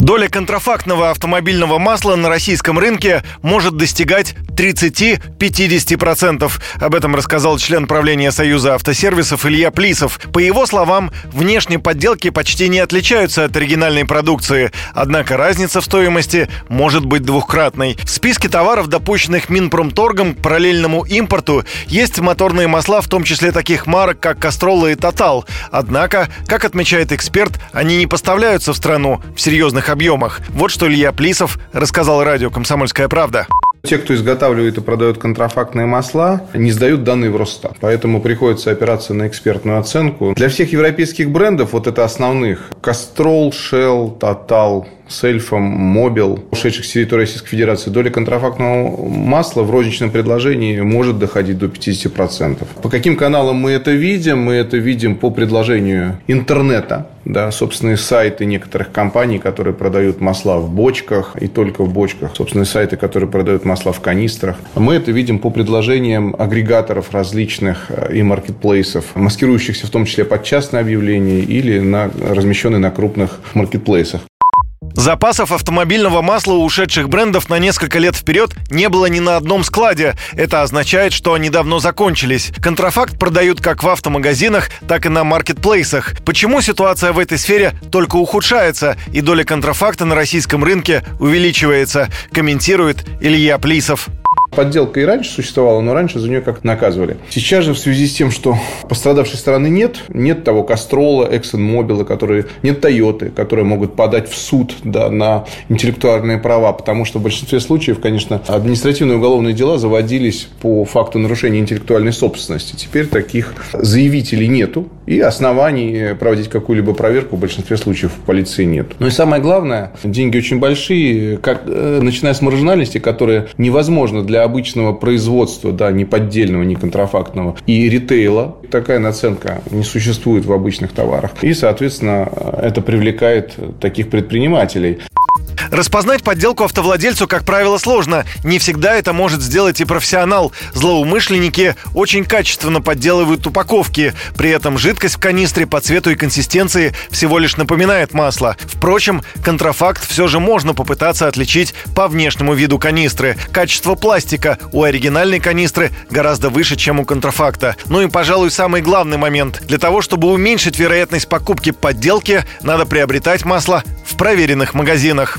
Доля контрафактного автомобильного масла на российском рынке может достигать 30-50%. Об этом рассказал член правления Союза автосервисов Илья Плисов. По его словам, внешние подделки почти не отличаются от оригинальной продукции, однако разница в стоимости может быть двухкратной. В списке товаров, допущенных Минпромторгом к параллельному импорту, есть моторные масла, в том числе таких марок, как Кастролла и Тотал. Однако, как отмечает эксперт, они не поставляются в страну в серьезных объемах. Вот что Илья Плисов рассказал радио «Комсомольская правда». Те, кто изготавливает и продает контрафактные масла, не сдают данные в Росстат. Поэтому приходится опираться на экспертную оценку. Для всех европейских брендов, вот это основных, Castrol, Shell, Total, с эльфом, мобил, ушедших с территории Российской Федерации, доля контрафактного масла в розничном предложении может доходить до 50%. По каким каналам мы это видим? Мы это видим по предложению интернета, да, собственные сайты некоторых компаний, которые продают масла в бочках и только в бочках, собственные сайты, которые продают масла в канистрах. Мы это видим по предложениям агрегаторов различных э, и маркетплейсов, маскирующихся в том числе под частные объявления или на, размещенные на крупных маркетплейсах. Запасов автомобильного масла у ушедших брендов на несколько лет вперед не было ни на одном складе. Это означает, что они давно закончились. Контрафакт продают как в автомагазинах, так и на маркетплейсах. Почему ситуация в этой сфере только ухудшается и доля контрафакта на российском рынке увеличивается, комментирует Илья Плисов. Подделка и раньше существовала, но раньше за нее как-то наказывали. Сейчас же в связи с тем, что пострадавшей стороны нет, нет того Кастрола, ExxonMobil, которые, нет Тойоты, которые могут подать в суд да, на интеллектуальные права, потому что в большинстве случаев, конечно, административные уголовные дела заводились по факту нарушения интеллектуальной собственности. Теперь таких заявителей нету, и оснований проводить какую-либо проверку в большинстве случаев в полиции нет. Ну и самое главное, деньги очень большие, как, э, начиная с маржинальности, которая невозможно обычного производства, да, не поддельного, не контрафактного, и ритейла. Такая наценка не существует в обычных товарах. И, соответственно, это привлекает таких предпринимателей. Распознать подделку автовладельцу, как правило, сложно. Не всегда это может сделать и профессионал. Злоумышленники очень качественно подделывают упаковки. При этом жидкость в канистре по цвету и консистенции всего лишь напоминает масло. Впрочем, контрафакт все же можно попытаться отличить по внешнему виду канистры. Качество пластика у оригинальной канистры гораздо выше, чем у контрафакта. Ну и, пожалуй, самый главный момент. Для того, чтобы уменьшить вероятность покупки подделки, надо приобретать масло в проверенных магазинах.